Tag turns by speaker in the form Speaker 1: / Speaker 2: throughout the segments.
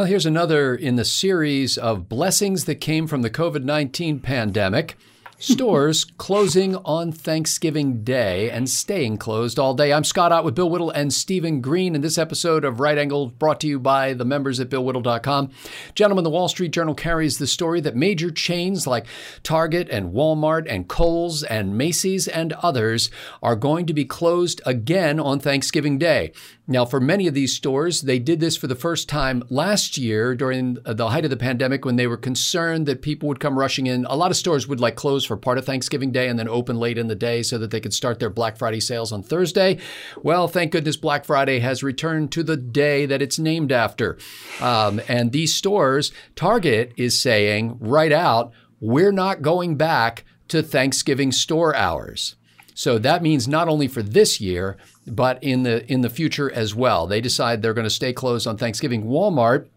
Speaker 1: Well, here's another in the series of blessings that came from the COVID 19 pandemic. Stores closing on Thanksgiving Day and staying closed all day. I'm Scott Ott with Bill Whittle and Stephen Green. In this episode of Right Angle, brought to you by the members at BillWhittle.com. Gentlemen, the Wall Street Journal carries the story that major chains like Target and Walmart and Kohl's and Macy's and others are going to be closed again on Thanksgiving Day. Now, for many of these stores, they did this for the first time last year during the height of the pandemic when they were concerned that people would come rushing in. A lot of stores would like close for part of Thanksgiving Day and then open late in the day so that they could start their Black Friday sales on Thursday. Well, thank goodness Black Friday has returned to the day that it's named after. Um, and these stores, Target is saying right out, we're not going back to Thanksgiving store hours. So that means not only for this year, but in the in the future as well. They decide they're going to stay closed on Thanksgiving. Walmart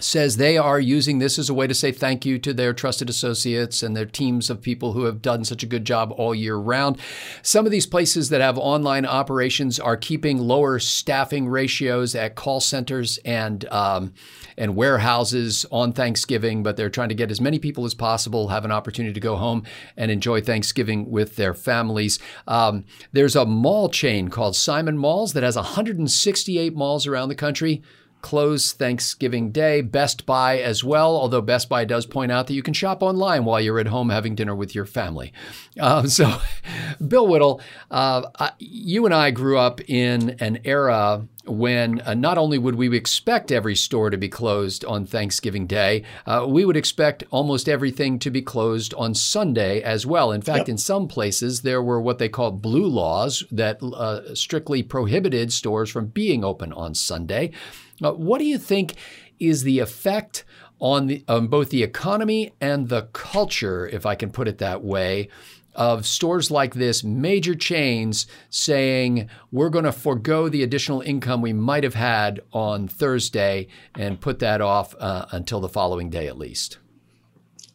Speaker 1: says they are using this as a way to say thank you to their trusted associates and their teams of people who have done such a good job all year round. Some of these places that have online operations are keeping lower staffing ratios at call centers and um, and warehouses on Thanksgiving, but they're trying to get as many people as possible have an opportunity to go home and enjoy Thanksgiving with their families. Um, there's a mall chain called Simon Malls that has 168 malls around the country close Thanksgiving Day. Best Buy as well, although Best Buy does point out that you can shop online while you're at home having dinner with your family. Um, so, Bill Whittle, uh, you and I grew up in an era when uh, not only would we expect every store to be closed on Thanksgiving Day, uh, we would expect almost everything to be closed on Sunday as well. In fact, yep. in some places, there were what they called blue laws that uh, strictly prohibited stores from being open on Sunday. Uh, what do you think is the effect on, the, on both the economy and the culture, if I can put it that way, of stores like this, major chains saying, we're going to forego the additional income we might have had on Thursday and put that off uh, until the following day at least?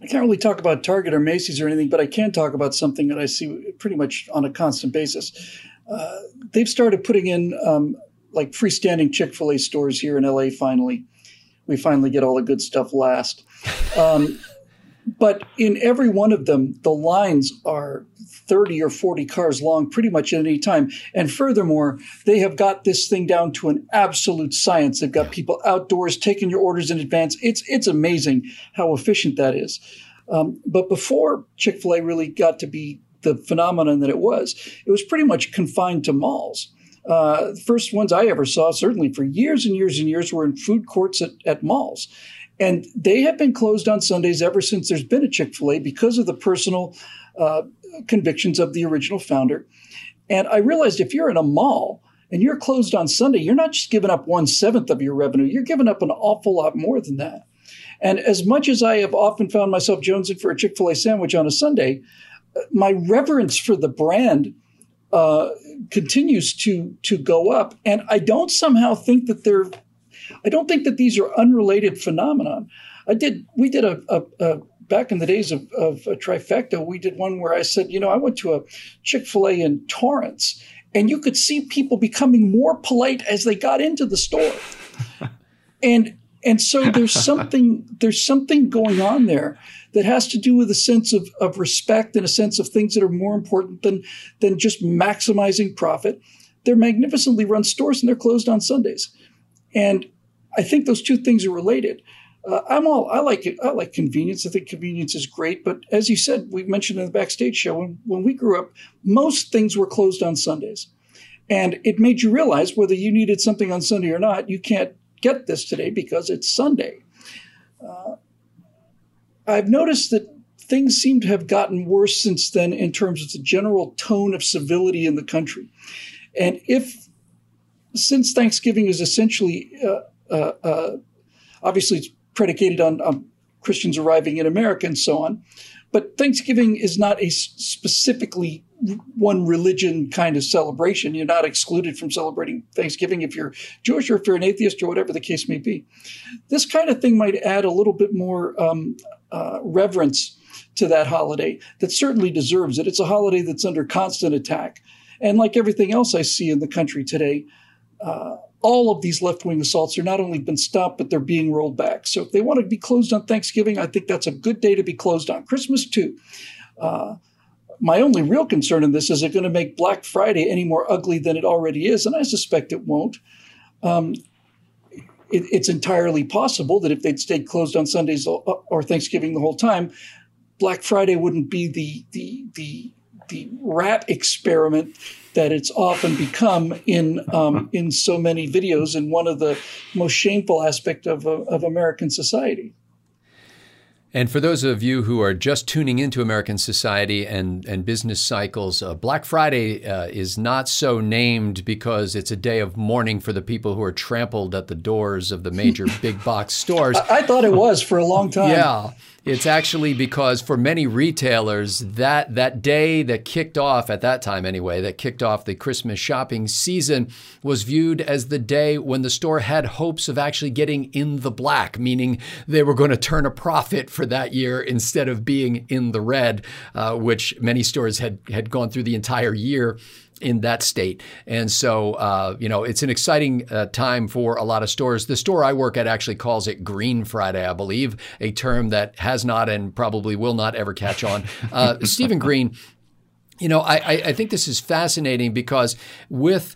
Speaker 2: I can't really talk about Target or Macy's or anything, but I can talk about something that I see pretty much on a constant basis. Uh, they've started putting in um, like freestanding Chick fil A stores here in LA finally. We finally get all the good stuff last. Um, but in every one of them, the lines are 30 or 40 cars long pretty much at any time. And furthermore, they have got this thing down to an absolute science. They've got people outdoors taking your orders in advance. It's, it's amazing how efficient that is. Um, but before Chick fil A really got to be the phenomenon that it was, it was pretty much confined to malls. Uh, the first ones I ever saw, certainly for years and years and years, were in food courts at, at malls. And they have been closed on Sundays ever since there's been a Chick fil A because of the personal uh, convictions of the original founder. And I realized if you're in a mall and you're closed on Sunday, you're not just giving up one seventh of your revenue, you're giving up an awful lot more than that. And as much as I have often found myself jonesing for a Chick fil A sandwich on a Sunday, my reverence for the brand uh, continues to to go up. And I don't somehow think that they're I don't think that these are unrelated phenomenon. I did. We did a, a, a back in the days of, of trifecta. We did one where I said, you know, I went to a Chick Fil A in Torrance, and you could see people becoming more polite as they got into the store, and and so there's something there's something going on there that has to do with a sense of, of respect and a sense of things that are more important than than just maximizing profit. They're magnificently run stores and they're closed on Sundays. And I think those two things are related. Uh, I'm all I like it. I like convenience. I think convenience is great. But as you said, we mentioned in the backstage show when, when we grew up, most things were closed on Sundays, and it made you realize whether you needed something on Sunday or not. You can't get this today because it's Sunday. Uh, I've noticed that things seem to have gotten worse since then in terms of the general tone of civility in the country, and if since Thanksgiving is essentially, uh, uh, uh, obviously, it's predicated on, on, Christians arriving in America and so on, but Thanksgiving is not a specifically one religion kind of celebration. You're not excluded from celebrating Thanksgiving if you're Jewish or if you're an atheist or whatever the case may be. This kind of thing might add a little bit more um, uh, reverence to that holiday that certainly deserves it. It's a holiday that's under constant attack. And like everything else I see in the country today, uh, all of these left wing assaults are not only been stopped, but they're being rolled back. So if they want to be closed on Thanksgiving, I think that's a good day to be closed on. Christmas, too. Uh, my only real concern in this is it going to make Black Friday any more ugly than it already is? And I suspect it won't. Um, it, it's entirely possible that if they'd stayed closed on Sundays or Thanksgiving the whole time, Black Friday wouldn't be the the the the rat experiment that it's often become in um, in so many videos and one of the most shameful aspect of, of American society.
Speaker 1: And for those of you who are just tuning into American society and, and business cycles, uh, Black Friday uh, is not so named because it's a day of mourning for the people who are trampled at the doors of the major big box stores.
Speaker 2: I, I thought it was for a long time.
Speaker 1: Yeah. It's actually because for many retailers, that that day that kicked off at that time anyway, that kicked off the Christmas shopping season was viewed as the day when the store had hopes of actually getting in the black, meaning they were going to turn a profit for that year instead of being in the red, uh, which many stores had had gone through the entire year in that state. And so, uh, you know, it's an exciting uh, time for a lot of stores. The store I work at actually calls it Green Friday, I believe, a term that has not and probably will not ever catch on. Uh, Stephen Green, you know, I, I think this is fascinating because with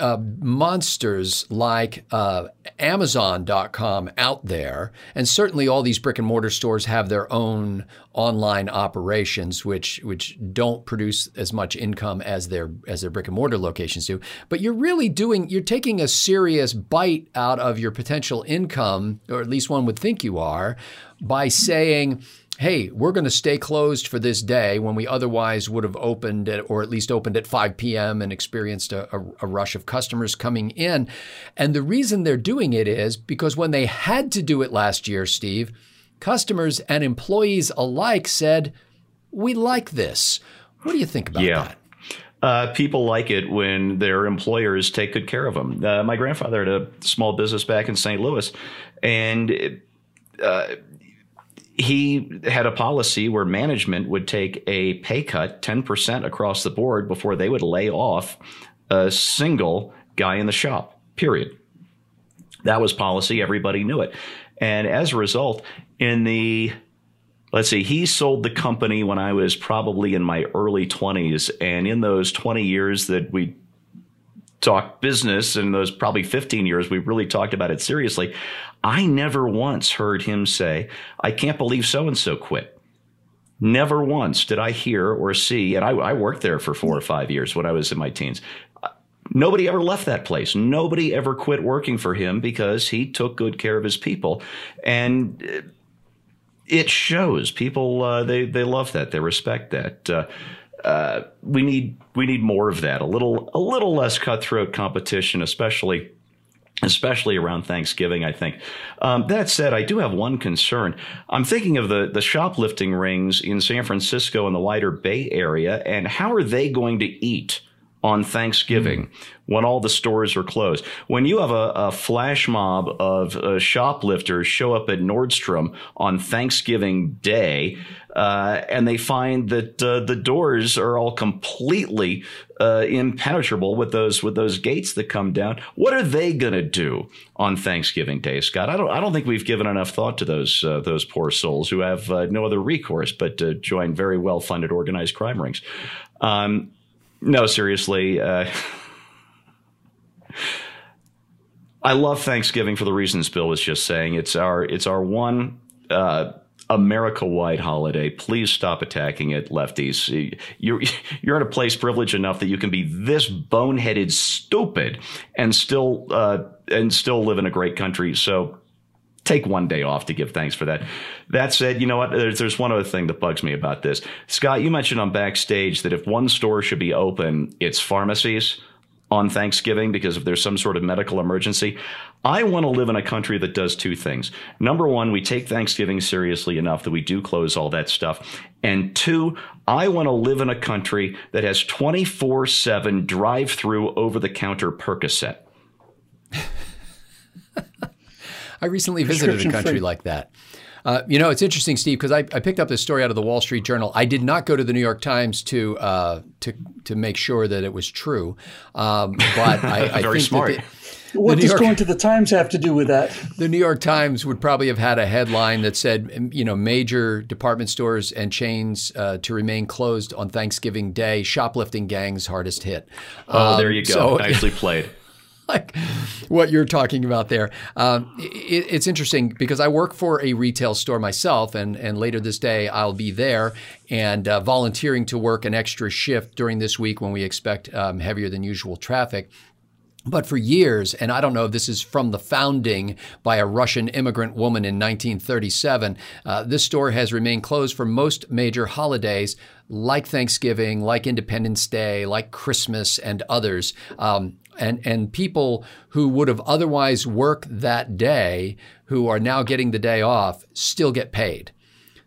Speaker 1: uh, monsters like uh, Amazon.com out there, and certainly all these brick and mortar stores have their own online operations, which which don't produce as much income as their as their brick and mortar locations do. But you're really doing you're taking a serious bite out of your potential income, or at least one would think you are, by saying hey, we're going to stay closed for this day when we otherwise would have opened at, or at least opened at 5 p.m. and experienced a, a, a, rush of customers coming in. And the reason they're doing it is because when they had to do it last year, Steve, customers and employees alike said, we like this. What do you think about
Speaker 3: yeah.
Speaker 1: that?
Speaker 3: Uh, people like it when their employers take good care of them. Uh, my grandfather had a small business back in St. Louis, and uh, he had a policy where management would take a pay cut 10% across the board before they would lay off a single guy in the shop, period. That was policy. Everybody knew it. And as a result, in the let's see, he sold the company when I was probably in my early 20s. And in those 20 years that we talked business, and those probably 15 years we really talked about it seriously, I never once heard him say, I can't believe so and so quit. Never once did I hear or see, and I, I, worked there for four or five years when I was in my teens. Nobody ever left that place. Nobody ever quit working for him because he took good care of his people. And it shows. People, uh, they, they love that. They respect that. Uh, uh, we need we need more of that. A little a little less cutthroat competition, especially especially around Thanksgiving, I think. Um, that said, I do have one concern. I'm thinking of the, the shoplifting rings in San Francisco and the wider Bay Area, and how are they going to eat on Thanksgiving mm. when all the stores are closed? When you have a, a flash mob of uh, shoplifters show up at Nordstrom on Thanksgiving Day, uh, and they find that uh, the doors are all completely uh, impenetrable with those with those gates that come down. What are they going to do on Thanksgiving Day, Scott? I don't I don't think we've given enough thought to those uh, those poor souls who have uh, no other recourse but to join very well funded organized crime rings. Um, no, seriously. Uh, I love Thanksgiving for the reasons Bill was just saying. It's our it's our one uh, America wide holiday. Please stop attacking it, lefties. You're, you're in a place privileged enough that you can be this boneheaded stupid and still, uh, and still live in a great country. So take one day off to give thanks for that. That said, you know what? There's, there's one other thing that bugs me about this. Scott, you mentioned on backstage that if one store should be open, it's pharmacies on Thanksgiving because if there's some sort of medical emergency. I want to live in a country that does two things. Number one, we take Thanksgiving seriously enough that we do close all that stuff. And two, I want to live in a country that has 24 7 drive through over the counter Percocet.
Speaker 1: I recently visited a country free. like that. Uh, you know, it's interesting, Steve, because I, I, picked up this story out of the Wall Street Journal. I did not go to the New York Times to uh, to to make sure that it was true, um, but I, I
Speaker 3: very
Speaker 1: think
Speaker 3: smart.
Speaker 1: That
Speaker 2: what does York, going to the Times have to do with that?
Speaker 1: The New York Times would probably have had a headline that said, you know, major department stores and chains uh, to remain closed on Thanksgiving Day. Shoplifting gangs hardest hit.
Speaker 3: Oh, um, there you go. So, Nicely played.
Speaker 1: like what you're talking about there. Um, it, it's interesting because I work for a retail store myself, and, and later this day I'll be there and uh, volunteering to work an extra shift during this week when we expect um, heavier than usual traffic. But for years, and I don't know if this is from the founding by a Russian immigrant woman in 1937, uh, this store has remained closed for most major holidays like Thanksgiving, like Independence Day, like Christmas, and others. Um, and, and people who would have otherwise worked that day, who are now getting the day off, still get paid.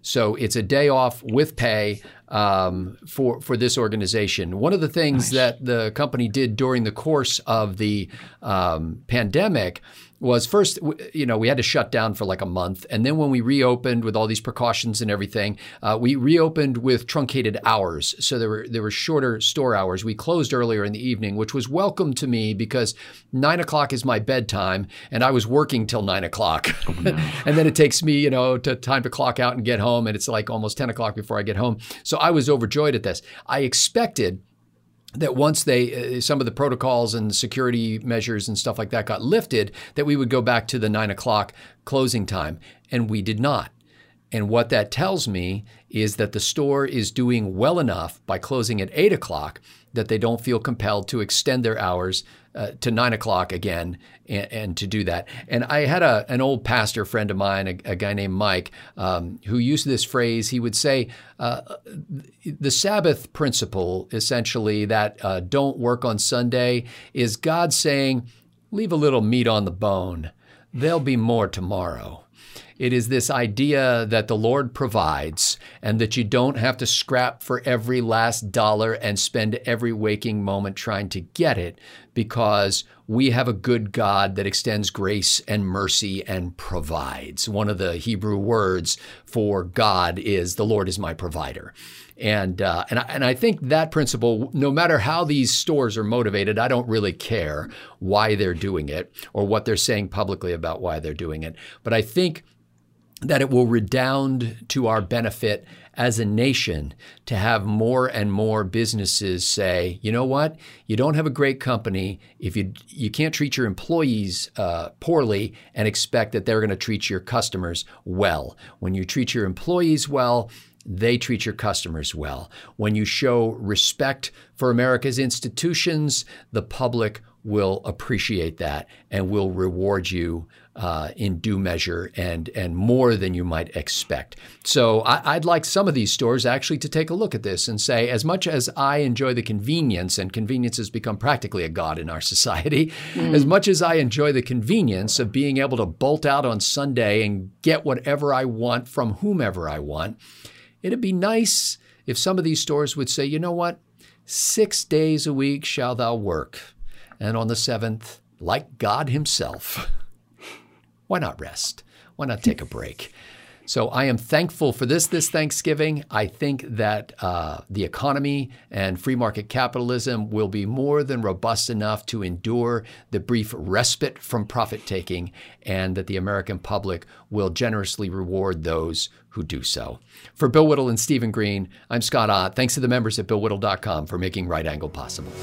Speaker 1: So it's a day off with pay um, for for this organization. One of the things nice. that the company did during the course of the um, pandemic was first, you know, we had to shut down for like a month. And then when we reopened with all these precautions and everything, uh, we reopened with truncated hours. So there were, there were shorter store hours. We closed earlier in the evening, which was welcome to me because nine o'clock is my bedtime and I was working till nine o'clock. Oh, no. and then it takes me, you know, to time to clock out and get home. And it's like almost 10 o'clock before I get home. So I was overjoyed at this. I expected that once they uh, some of the protocols and security measures and stuff like that got lifted that we would go back to the nine o'clock closing time and we did not. And what that tells me is that the store is doing well enough by closing at eight o'clock that they don't feel compelled to extend their hours uh, to nine o'clock again and, and, to do that. And I had a, an old pastor friend of mine, a, a guy named Mike, um, who used this phrase. He would say, uh, the Sabbath principle, essentially, that uh, don't work on Sunday, is God saying, leave a little meat on the bone. There'll be more tomorrow. It is this idea that the Lord provides and that you don't have to scrap for every last dollar and spend every waking moment trying to get it because we have a good God that extends grace and mercy and provides. One of the Hebrew words for God is the Lord is my provider. And, uh, and, I, and I think that principle, no matter how these stores are motivated, I don't really care why they're doing it or what they're saying publicly about why they're doing it. But I think that it will redound to our benefit as a nation to have more and more businesses say, you know what, you don't have a great company if you you can't treat your employees uh, poorly and expect that they're going to treat your customers well. When you treat your employees well, they treat your customers well. When you show respect for America's institutions, the public will appreciate that and will reward you uh, in due measure and and more than you might expect. So I, would like some of these stores actually to take a look at this and say, as much as I enjoy the convenience, and convenience has become practically a god in our society, mm. as much as I enjoy the convenience of being able to bolt out on Sunday and get whatever I want from whomever I want, it'd be nice if some of these stores would say, you know what, six days a week shall thou work, and on the seventh, like God Himself why not rest? Why not take a break? So I am thankful for this this Thanksgiving. I think that uh, the economy and free market capitalism will be more than robust enough to endure the brief respite from profit taking, and that the American public will generously reward those who do so. For Bill Whittle and Stephen Green, I'm Scott Ott. Thanks to the members at BillWhittle.com for making Right Angle possible.